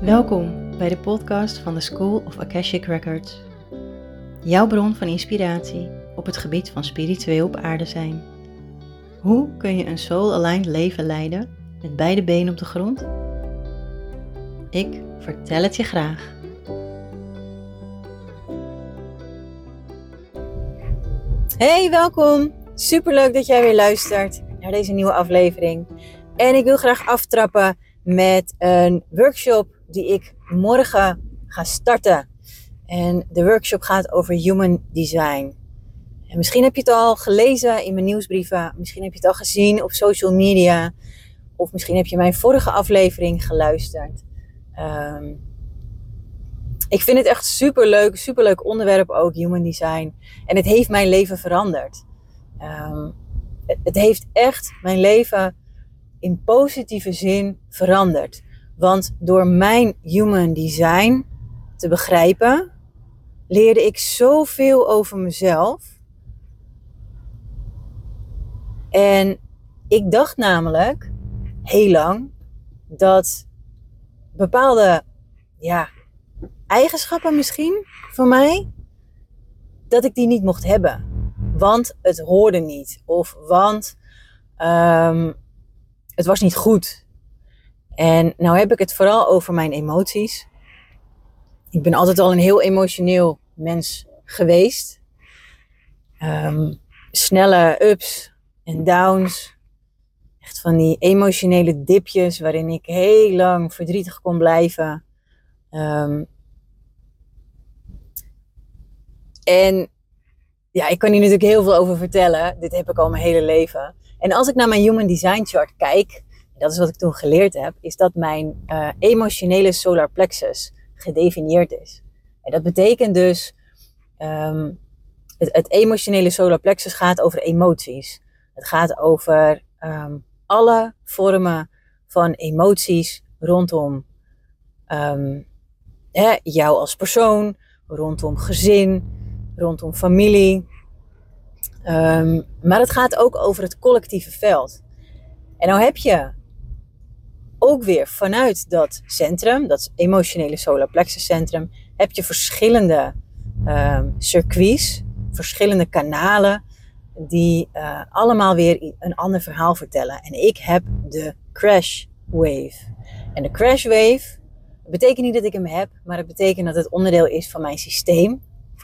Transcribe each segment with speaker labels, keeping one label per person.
Speaker 1: Welkom bij de podcast van de School of Akashic Records. Jouw bron van inspiratie op het gebied van spiritueel op aarde zijn. Hoe kun je een soul-aligned leven leiden met beide benen op de grond? Ik vertel het je graag. Hey, welkom. Superleuk dat jij weer luistert naar deze nieuwe aflevering. En ik wil graag aftrappen met een workshop die ik morgen ga starten. En de workshop gaat over human design. En misschien heb je het al gelezen in mijn nieuwsbrieven, misschien heb je het al gezien op social media, of misschien heb je mijn vorige aflevering geluisterd. Um, ik vind het echt super leuk, super leuk onderwerp ook, human design. En het heeft mijn leven veranderd. Um, het heeft echt mijn leven in positieve zin veranderd. Want door mijn human design te begrijpen, leerde ik zoveel over mezelf. En ik dacht namelijk heel lang dat bepaalde ja, eigenschappen misschien van mij, dat ik die niet mocht hebben. Want het hoorde niet. Of want um, het was niet goed. En nou heb ik het vooral over mijn emoties. Ik ben altijd al een heel emotioneel mens geweest. Um, snelle ups en downs. Echt van die emotionele dipjes waarin ik heel lang verdrietig kon blijven. Um, en ja, ik kan hier natuurlijk heel veel over vertellen. Dit heb ik al mijn hele leven. En als ik naar mijn Human Design Chart kijk, dat is wat ik toen geleerd heb, is dat mijn uh, emotionele solar plexus gedefinieerd is. En dat betekent dus, um, het, emotionele solar plexus gaat over emoties. Het gaat over um, alle vormen van emoties rondom um, hè, jou als persoon, rondom gezin, rondom familie. Um, maar het gaat ook over het collectieve veld. En nou heb je ook weer vanuit dat centrum, dat emotionele solar plexus centrum, heb je verschillende um, circuits, verschillende kanalen, die uh, allemaal weer een ander verhaal vertellen. En ik heb de crash wave. En de crash wave betekent niet dat ik hem heb, maar het betekent dat het onderdeel is van mijn systeem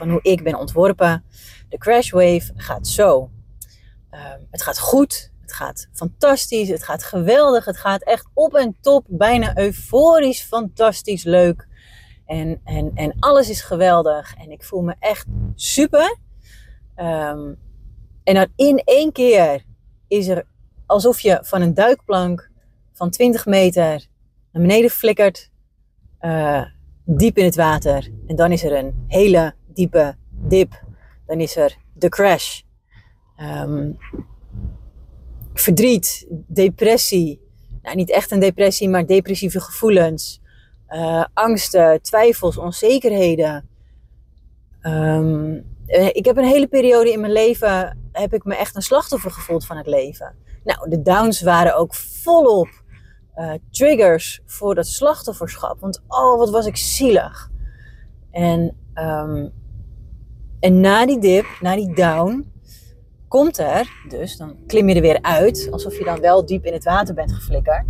Speaker 1: hoe ik ben ontworpen. De crash wave gaat zo. Uh, het gaat goed, het gaat fantastisch, het gaat geweldig, het gaat echt op en top, bijna euforisch, fantastisch, leuk. En, en, en alles is geweldig en ik voel me echt super. Um, en dan in één keer is er alsof je van een duikplank van 20 meter naar beneden flikkert, uh, diep in het water. En dan is er een hele diepe dip. Dan is er de crash. Um, verdriet, depressie. Nou, niet echt een depressie, maar depressieve gevoelens. Uh, angsten, twijfels, onzekerheden. Um, ik heb een hele periode in mijn leven, heb ik me echt een slachtoffer gevoeld van het leven. Nou, de downs waren ook volop uh, triggers voor dat slachtofferschap. Want oh, wat was ik zielig. En um, en na die dip, na die down, komt er dus, dan klim je er weer uit, alsof je dan wel diep in het water bent geflikkerd.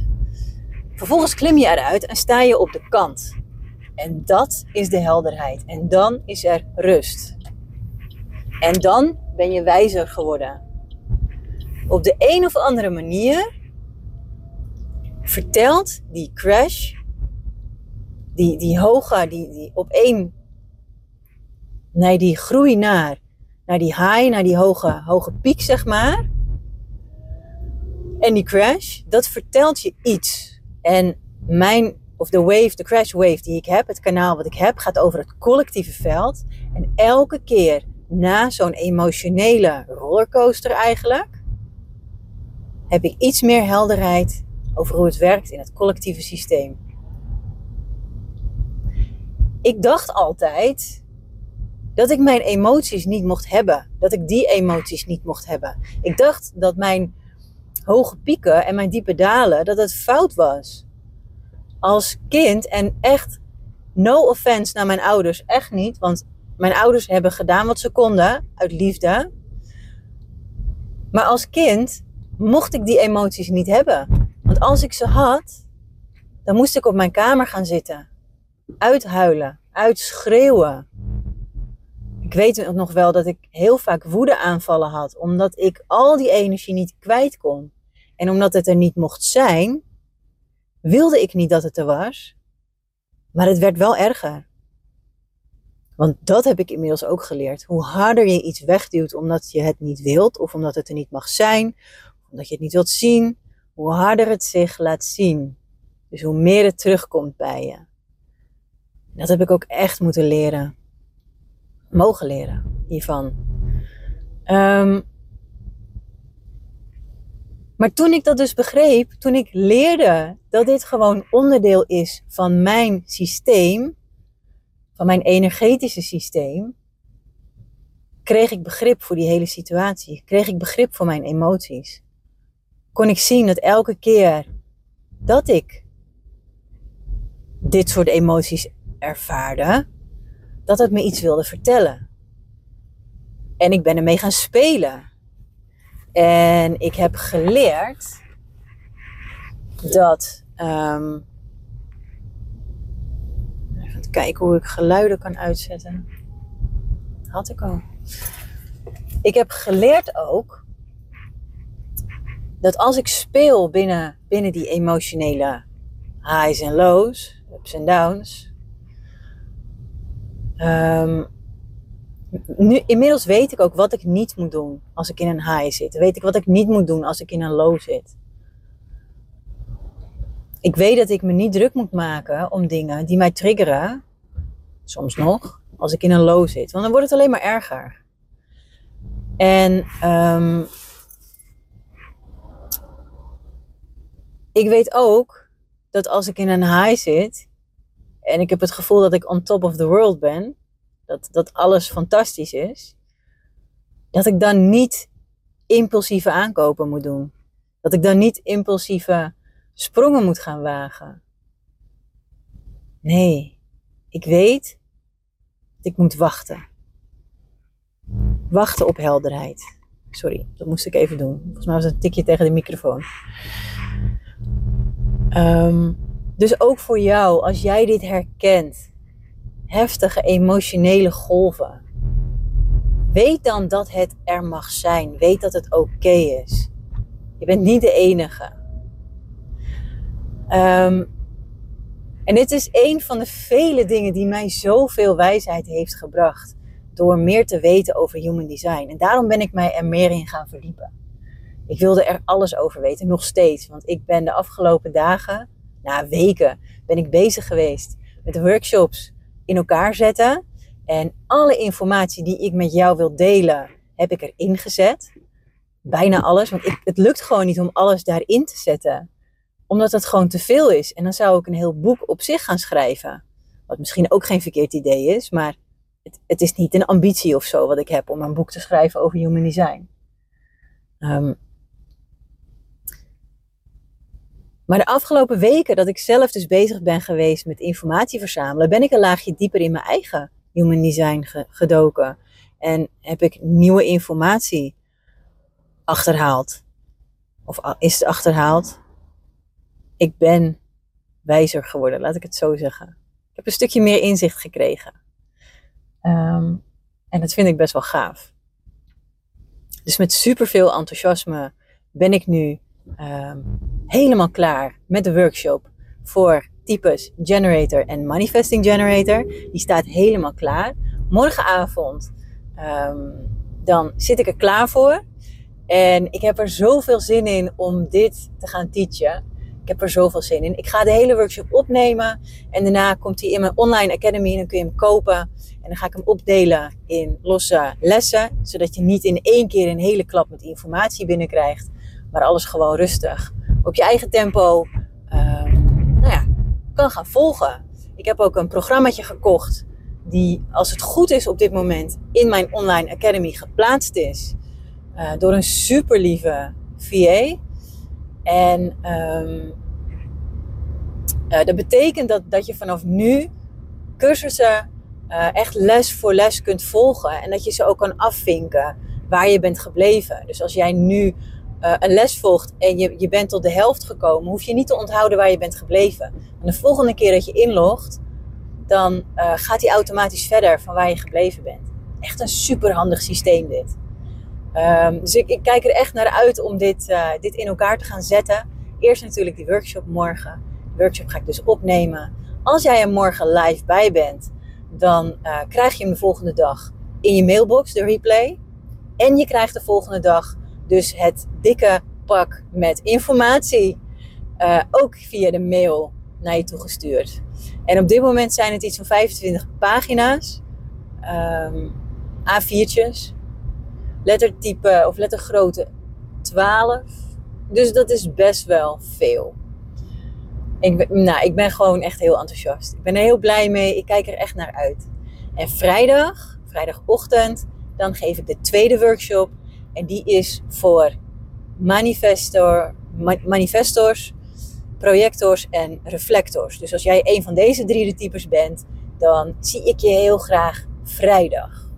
Speaker 1: Vervolgens klim je eruit en sta je op de kant. En dat is de helderheid. En dan is er rust. En dan ben je wijzer geworden. Op de een of andere manier vertelt die crash, die, die hoge, die, die op één naar die groei naar, naar die high, naar die hoge, hoge piek, zeg maar. En die crash, dat vertelt je iets. En mijn, of de wave, de crash wave die ik heb, het kanaal wat ik heb, gaat over het collectieve veld. En elke keer na zo'n emotionele rollercoaster eigenlijk, heb ik iets meer helderheid over hoe het werkt in het collectieve systeem. Ik dacht altijd dat ik mijn emoties niet mocht hebben. Dat ik die emoties niet mocht hebben. Ik dacht dat mijn hoge pieken en mijn diepe dalen, dat het fout was. Als kind en echt no offense naar mijn ouders, echt niet, want mijn ouders hebben gedaan wat ze konden uit liefde. Maar als kind mocht ik die emoties niet hebben. Want als ik ze had, dan moest ik op mijn kamer gaan zitten. Uithuilen, uitschreeuwen. Ik weet nog wel dat ik heel vaak woedeaanvallen had, omdat ik al die energie niet kwijt kon. En omdat het er niet mocht zijn, wilde ik niet dat het er was. Maar het werd wel erger. Want dat heb ik inmiddels ook geleerd. Hoe harder je iets wegduwt omdat je het niet wilt, of omdat het er niet mag zijn, omdat je het niet wilt zien, hoe harder het zich laat zien. Dus hoe meer het terugkomt bij je. Dat heb ik ook echt moeten leren. Mogen leren hiervan. Um, maar toen ik dat dus begreep, toen ik leerde dat dit gewoon onderdeel is van mijn systeem, van mijn energetische systeem, kreeg ik begrip voor die hele situatie. Kreeg ik begrip voor mijn emoties. Kon ik zien dat elke keer dat ik dit soort emoties ervaarde, dat het me iets wilde vertellen. En ik ben ermee gaan spelen. En ik heb geleerd dat. Um, even kijken hoe ik geluiden kan uitzetten. Had ik al. Ik heb geleerd ook dat als ik speel binnen, binnen die emotionele highs en lows, ups en downs. Um, nu, inmiddels weet ik ook wat ik niet moet doen als ik in een high zit. Weet ik wat ik niet moet doen als ik in een low zit. Ik weet dat ik me niet druk moet maken om dingen die mij triggeren. Soms nog. Als ik in een low zit. Want dan wordt het alleen maar erger. En um, ik weet ook dat als ik in een high zit. En ik heb het gevoel dat ik on top of the world ben dat, dat alles fantastisch is, dat ik dan niet impulsieve aankopen moet doen. Dat ik dan niet impulsieve sprongen moet gaan wagen. Nee, ik weet dat ik moet wachten. Wachten op helderheid. Sorry, dat moest ik even doen. Volgens mij was het een tikje tegen de microfoon. Um, dus ook voor jou, als jij dit herkent, heftige emotionele golven. Weet dan dat het er mag zijn. Weet dat het oké is. Je bent niet de enige. Um, en dit is een van de vele dingen die mij zoveel wijsheid heeft gebracht. Door meer te weten over human design. En daarom ben ik mij er meer in gaan verdiepen. Ik wilde er alles over weten, nog steeds. Want ik ben de afgelopen dagen, na weken, ben ik bezig geweest met workshops in elkaar zetten. En alle informatie die ik met jou wil delen, heb ik erin gezet. Bijna alles, want ik, het lukt gewoon niet om alles daarin te zetten. Omdat het gewoon te veel is. En dan zou ik een heel boek op zich gaan schrijven. Wat misschien ook geen verkeerd idee is, maar het, het is niet een ambitie of zo wat ik heb om een boek te schrijven over human design. Um, Maar de afgelopen weken dat ik zelf dus bezig ben geweest met informatie verzamelen, ben ik een laagje dieper in mijn eigen human design gedoken. En heb ik nieuwe informatie achterhaald. Of is het achterhaald? Ik ben wijzer geworden, laat ik het zo zeggen. Ik heb een stukje meer inzicht gekregen. Ehm, en dat vind ik best wel gaaf. Dus met superveel enthousiasme ben ik nu Ehm, helemaal klaar met de workshop voor types Generator en Manifesting Generator. Die staat helemaal klaar. Morgenavond ehm, dan zit ik er klaar voor. En ik heb er zoveel zin in om dit te gaan teachen. Ik heb er zoveel zin in. Ik ga de hele workshop opnemen. En daarna komt hij in mijn online academy. En dan kun je hem kopen. En dan ga ik hem opdelen in losse lessen. Zodat je niet in één keer een hele klap met informatie binnenkrijgt maar alles gewoon rustig. Op je eigen tempo uh, nou ja, kan gaan volgen. Ik heb ook een programmaatje gekocht die, als het goed is op dit moment, in mijn online academy geplaatst is. Uh, door een super lieve VA. En ehm, dat betekent dat, dat je vanaf nu cursussen echt les voor les kunt volgen. En dat je ze ook kan afvinken waar je bent gebleven. Dus als jij nu uh, een les volgt en je, je bent tot de helft gekomen, hoef je niet te onthouden waar je bent gebleven. En de volgende keer dat je inlogt, dan uh, gaat hij automatisch verder van waar je gebleven bent. Echt een super handig systeem dit. Um, dus ik, ik, kijk er echt naar uit om dit, uh, dit in elkaar te gaan zetten. Eerst natuurlijk die workshop morgen. De workshop ga ik dus opnemen. Als jij er morgen live bij bent, dan krijg je hem de volgende dag in je mailbox, de replay. En je krijgt de volgende dag dus het dikke pak met informatie uh, ook via de mail naar je toegestuurd. En op dit moment zijn het iets van 25 pagina's, um, A4'tjes, lettertype of lettergrootte 12. Dus dat is best wel veel. Ik ben, nou, ik ben gewoon echt heel enthousiast. Ik ben er heel blij mee. Ik kijk er echt naar uit. En vrijdag, vrijdagochtend, dan geef ik de tweede workshop en die is voor manifestor, manifestors, projectors en reflectors. Dus als jij een van deze drie types bent, dan zie ik je heel graag vrijdag.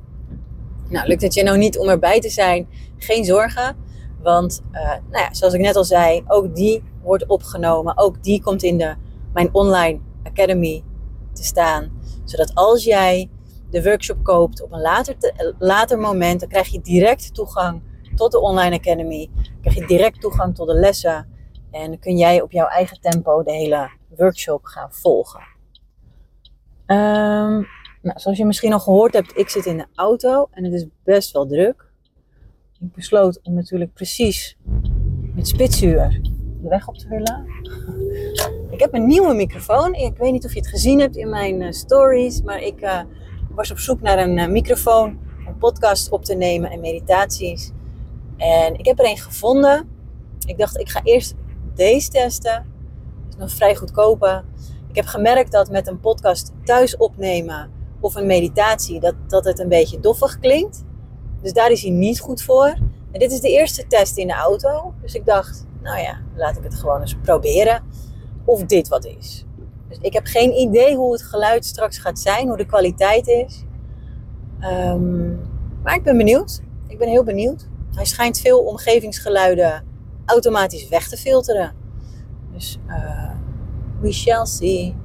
Speaker 1: Nou, lukt het je nou niet om erbij te zijn? Geen zorgen. Want uh, nou ja, zoals ik net al zei, ook die wordt opgenomen. Ook die komt in de, mijn online academy te staan. Zodat als jij de workshop koopt op een later, later moment, dan krijg je direct toegang tot de Online Academy. Krijg je direct toegang tot de lessen. En kun jij op jouw eigen tempo de hele workshop gaan volgen. Um, nou, zoals je misschien al gehoord hebt, ik zit in de auto en het is best wel druk. Ik besloot om natuurlijk precies met spitsuur de weg op te willen. Ik heb een nieuwe microfoon. Ik weet niet of je het gezien hebt in mijn uh, stories, maar ik uh, was op zoek naar een uh, microfoon om podcast op te nemen en meditaties. En ik heb er een gevonden. Ik dacht, ik ga eerst deze testen. Is nog vrij goedkope. Ik heb gemerkt dat met een podcast thuis opnemen of een meditatie, dat, dat het een beetje doffig klinkt. Dus daar is hij niet goed voor. En dit is de eerste test in de auto. Dus ik dacht, nou ja, laat ik het gewoon eens proberen of dit wat is. Dus ik heb geen idee hoe het geluid straks gaat zijn, hoe de kwaliteit is. Um, maar ik ben benieuwd. Ik ben heel benieuwd. Hij schijnt veel omgevingsgeluiden automatisch weg te filteren. Dus uh, we shall see.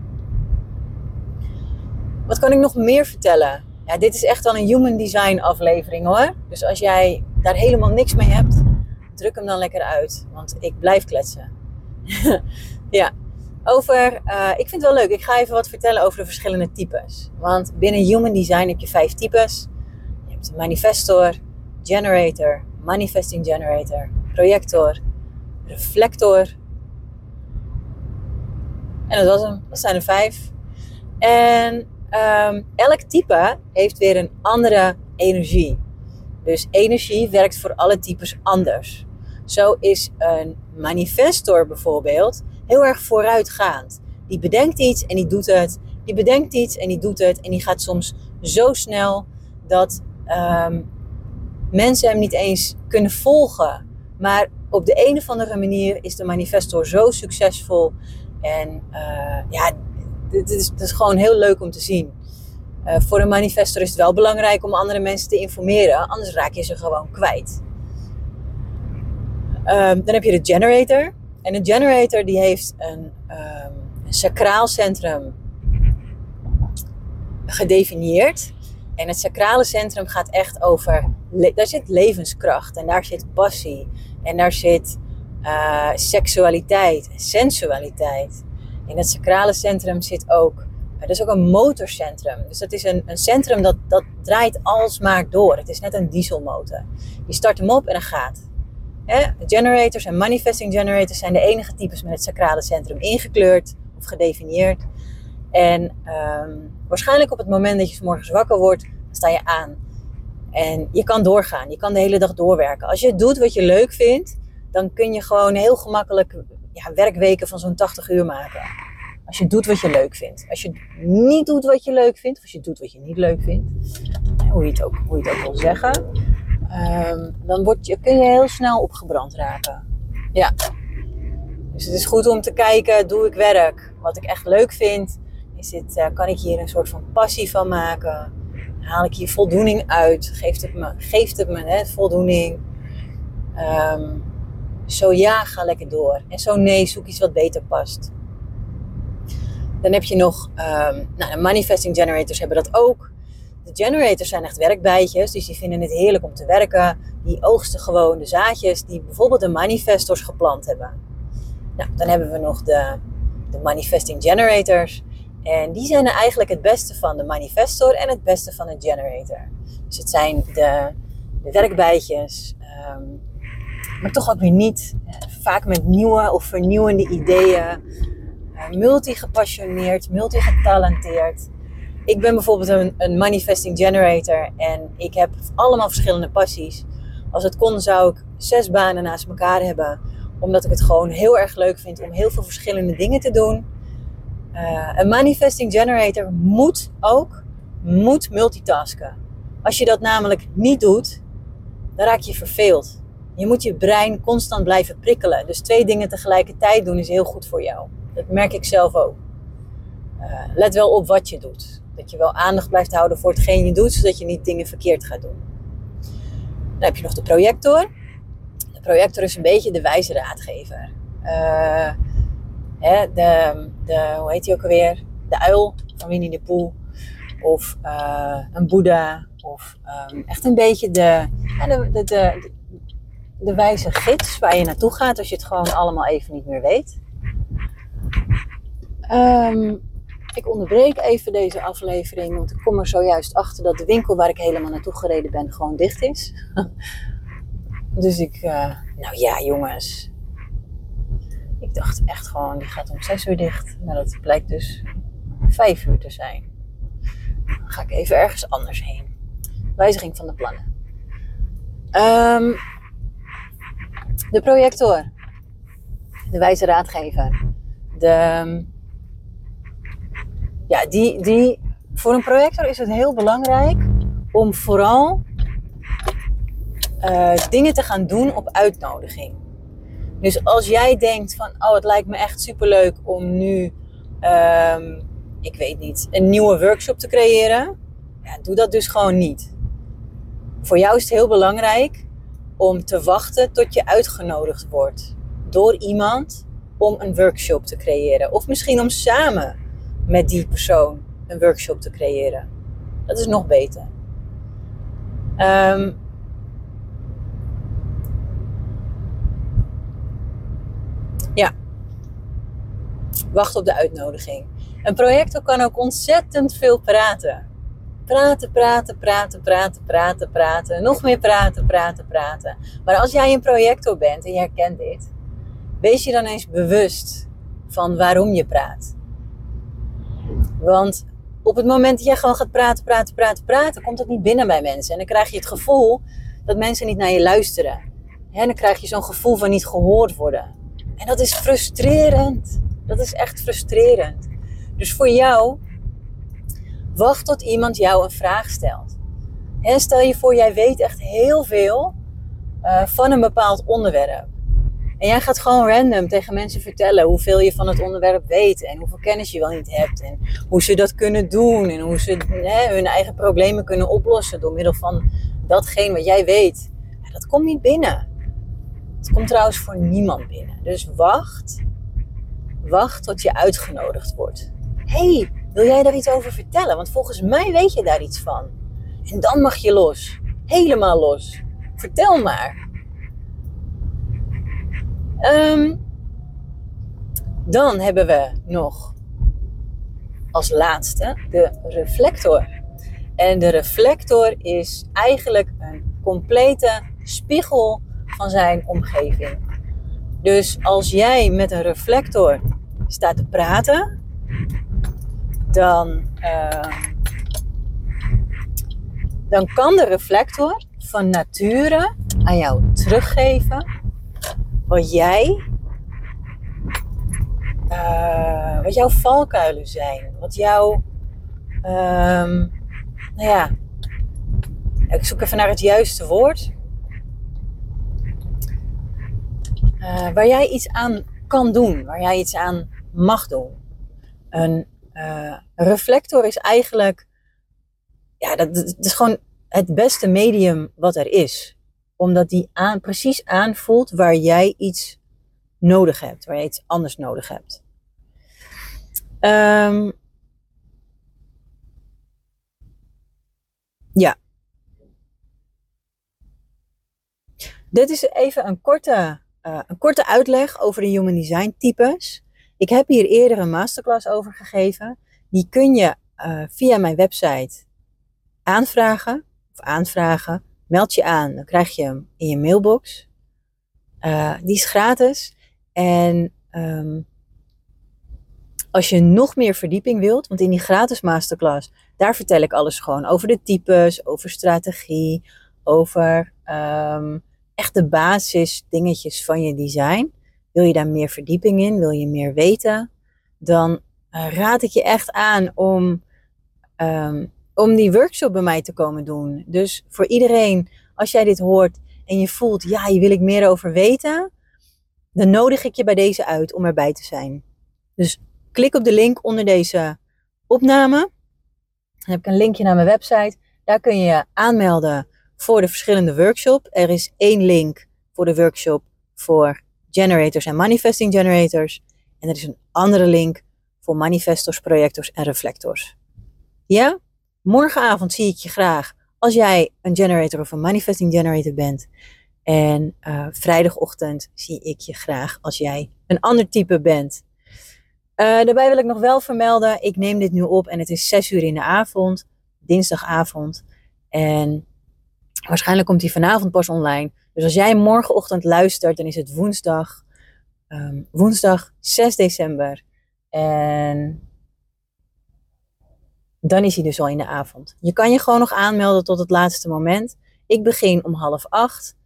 Speaker 1: Wat kan ik nog meer vertellen? Ja, dit is echt wel een human design aflevering hoor. Dus als jij daar helemaal niks mee hebt, druk hem dan lekker uit. Want ik blijf kletsen. ja, over, uh, ik vind het wel leuk. Ik ga even wat vertellen over de verschillende types. Want binnen human design heb je vijf types. Je hebt manifestor, generator, manifesting generator, projector, reflector. En dat was hem. Dat zijn er vijf. En um, elk type heeft weer een andere energie. Dus energie werkt voor alle types anders. Zo is een manifestor bijvoorbeeld heel erg vooruitgaand. Die bedenkt iets en die doet het. Die bedenkt iets en die doet het. En die gaat soms zo snel dat um, mensen hem niet eens kunnen volgen. Maar op de een of andere manier is de manifestor zo succesvol. En uh, ja, het is, is, gewoon heel leuk om te zien. Uh, voor een manifestor is het wel belangrijk om andere mensen te informeren, anders raak je ze gewoon kwijt. Um, dan heb je de generator. En een generator die heeft een, um, een sacraal centrum gedefinieerd. En het sacrale centrum gaat echt over, daar zit levenskracht en daar zit passie en daar zit uh, seksualiteit, sensualiteit. In het sacrale centrum zit ook, uh, dat is ook een motorcentrum. Dus dat is een, een centrum dat, dat draait alsmaar door. Het is net een dieselmotor. Je start hem op en dan gaat. Hè? Generators en manifesting generators zijn de enige types met het sacrale centrum ingekleurd of gedefinieerd. En um, waarschijnlijk op het moment dat je s morgens wakker wordt, sta je aan. En je kan doorgaan. Je kan de hele dag doorwerken. Als je doet wat je leuk vindt, dan kun je gewoon heel gemakkelijk ja, werkweken van zo'n 80 uur maken. Als je doet wat je leuk vindt. Als je niet doet wat je leuk vindt, of als je doet wat je niet leuk vindt, hoe je het ook, hoe je het ook wil zeggen, um, dan word je, kun je heel snel opgebrand raken. Ja. Dus het is goed om te kijken, doe ik werk wat ik echt leuk vind? Is dit, uh, kan ik hier een soort van passie van maken? Haal ik hier voldoening uit? Geeft het me, geeft het me hè, voldoening? Um, zo ja, ga lekker door. En zo nee, zoek iets wat beter past. Dan heb je nog, um, nou, de manifesting generators hebben dat ook. De generators zijn echt werkbijtjes, dus die vinden het heerlijk om te werken. Die oogsten gewoon de zaadjes die bijvoorbeeld de manifestors geplant hebben. Nou, dan hebben we nog de, de manifesting generators. En die zijn er eigenlijk het beste van de manifestor en het beste van de generator. Dus het zijn de, de werkbijtjes, um, maar toch ook weer niet. Vaak met nieuwe of vernieuwende ideeën. Uh, multi-gepassioneerd, multi-getalenteerd. Ik ben bijvoorbeeld een, een, manifesting generator en ik heb allemaal verschillende passies. Als het kon zou ik zes banen naast elkaar hebben. Omdat ik het gewoon heel erg leuk vind om heel veel verschillende dingen te doen. Uh, een manifesting generator moet ook moet multitasken. Als je dat namelijk niet doet, dan raak je verveeld. Je moet je brein constant blijven prikkelen. Dus twee dingen tegelijkertijd doen is heel goed voor jou. Dat merk ik zelf ook. Uh, let wel op wat je doet. Dat je wel aandacht blijft houden voor hetgeen je doet, zodat je niet dingen verkeerd gaat doen. Dan heb je nog de projector. De projector is een beetje de wijze raadgever. Uh, hè, de, de, hoe heet die ook alweer? De uil van Winnie de Pooh. Of uh, een boeddha. Of um, echt een beetje de, de, de, de, de wijze gids waar je naartoe gaat als je het gewoon allemaal even niet meer weet. Um, ik onderbreek even deze aflevering, want ik kom er zojuist achter dat de winkel waar ik helemaal naartoe gereden ben gewoon dicht is. dus ik, uh, nou ja jongens. Ik dacht echt gewoon, die gaat om 6 uur dicht. Maar dat blijkt dus 5 uur te zijn. Dan ga ik even ergens anders heen. Wijziging van de plannen. Um, de projector. De wijze raadgever. De, ja, die, die, voor een projector is het heel belangrijk om vooral uh, dingen te gaan doen op uitnodiging. Dus als jij denkt van, oh het lijkt me echt superleuk om nu, um, ik weet niet, een nieuwe workshop te creëren. Ja, doe dat dus gewoon niet. Voor jou is het heel belangrijk om te wachten tot je uitgenodigd wordt door iemand om een workshop te creëren. Of misschien om samen met die persoon een workshop te creëren. Dat is nog beter. Um, ja. Wacht op de uitnodiging. Een projector kan ook ontzettend veel praten. Praten, praten, praten, praten, praten, praten. Nog meer praten, praten, praten. Maar als jij een projector bent en je herkent dit, wees je dan eens bewust van waarom je praat. Want op het moment dat jij gewoon gaat praten, praten, praten, praten, komt dat niet binnen bij mensen. En dan krijg je het gevoel dat mensen niet naar je luisteren. En dan krijg je zo'n gevoel van niet gehoord worden. En dat is frustrerend. Dat is echt frustrerend. Dus voor jou, wacht tot iemand jou een vraag stelt. En stel je voor, jij weet echt heel veel uh, van een bepaald onderwerp. En jij gaat gewoon random tegen mensen vertellen hoeveel je van het onderwerp weet en hoeveel kennis je wel niet hebt en hoe ze dat kunnen doen en hoe ze hè, hun eigen problemen kunnen oplossen door middel van datgene wat jij weet. Ja, dat komt niet binnen. Het komt trouwens voor niemand binnen. Dus wacht. Wacht tot je uitgenodigd wordt. hey, wil jij daar iets over vertellen? Want volgens mij weet je daar iets van. En dan mag je los. Helemaal los. Vertel maar. Um, dan hebben we nog als laatste de reflector. En de reflector is eigenlijk een complete spiegel van zijn omgeving. Dus als jij met een reflector staat te praten, dan, uh, dan kan de reflector van nature aan jou teruggeven wat jij, uh, wat jouw valkuilen zijn, wat jouw, um, nou ja, ik zoek even naar het juiste woord. Uh, waar jij iets aan kan doen, waar jij iets aan mag doen. Een uh, reflector is eigenlijk, ja, dat, is gewoon het beste medium wat er is. Omdat die aan, precies aanvoelt waar jij iets nodig hebt, waar je iets anders nodig hebt. Um, ja. Dit is even een korte, uh, een korte uitleg over de human design types. Ik heb hier eerder een masterclass over gegeven. Die kun je uh, via mijn website aanvragen. Of aanvragen. Meld je aan, dan krijg je hem in je mailbox. Uh, die is gratis. En um, als je nog meer verdieping wilt, want in die gratis masterclass, daar vertel ik alles gewoon over de types, over strategie, over um, echt de basis dingetjes van je design. Wil je daar meer verdieping in? Wil je meer weten? Dan uh, raad ik je echt aan om, um, om die workshop bij mij te komen doen. Dus voor iedereen, als jij dit hoort en je voelt, ja, hier wil ik meer over weten, dan nodig ik je bij deze uit om erbij te zijn. Dus klik op de link onder deze opname. Dan heb ik een linkje naar mijn website. Daar kun je je aanmelden voor de verschillende workshops. Er is één link voor de workshop voor generators en manifesting generators. En er is een andere link voor manifestors, projectors en reflectors. Ja? Morgenavond zie ik je graag als jij een generator of een manifesting generator bent. En uh, vrijdagochtend zie ik je graag als jij een ander type bent. Uh, daarbij wil ik nog wel vermelden, ik neem dit nu op en het is 6 uur in de avond, dinsdagavond. En waarschijnlijk komt hij vanavond pas online. Dus als jij morgenochtend luistert, dan is het woensdag, um, woensdag 6 december. En dan is hij dus al in de avond. Je kan je gewoon nog aanmelden tot het laatste moment. Ik begin om half acht.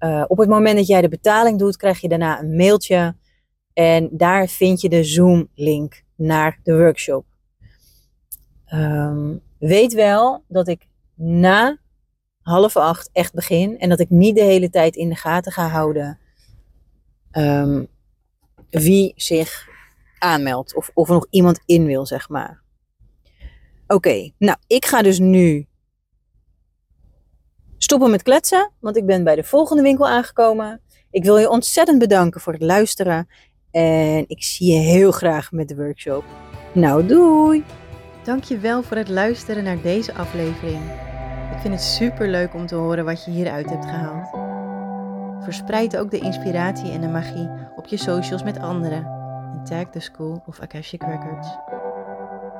Speaker 1: Uh, op het moment dat jij de betaling doet, krijg je daarna een mailtje. En daar vind je de Zoom-link naar de workshop. Um, weet wel dat ik na half acht echt begin. En dat ik niet de hele tijd in de gaten ga houden um, wie zich aanmeldt. Of, of er nog iemand in wil, zeg maar. Oké, nou, ik ga dus nu stoppen met kletsen, want ik ben bij de volgende winkel aangekomen. Ik wil je ontzettend bedanken voor het luisteren. En ik zie je heel graag met de workshop. Nou, doei! Dankjewel voor het luisteren naar deze aflevering. Ik vind het super leuk om te horen wat je hieruit hebt gehaald. Verspreid ook de inspiratie en de magie op je socials met anderen. En tag de School of Akashic Records.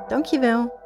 Speaker 1: Dankjewel!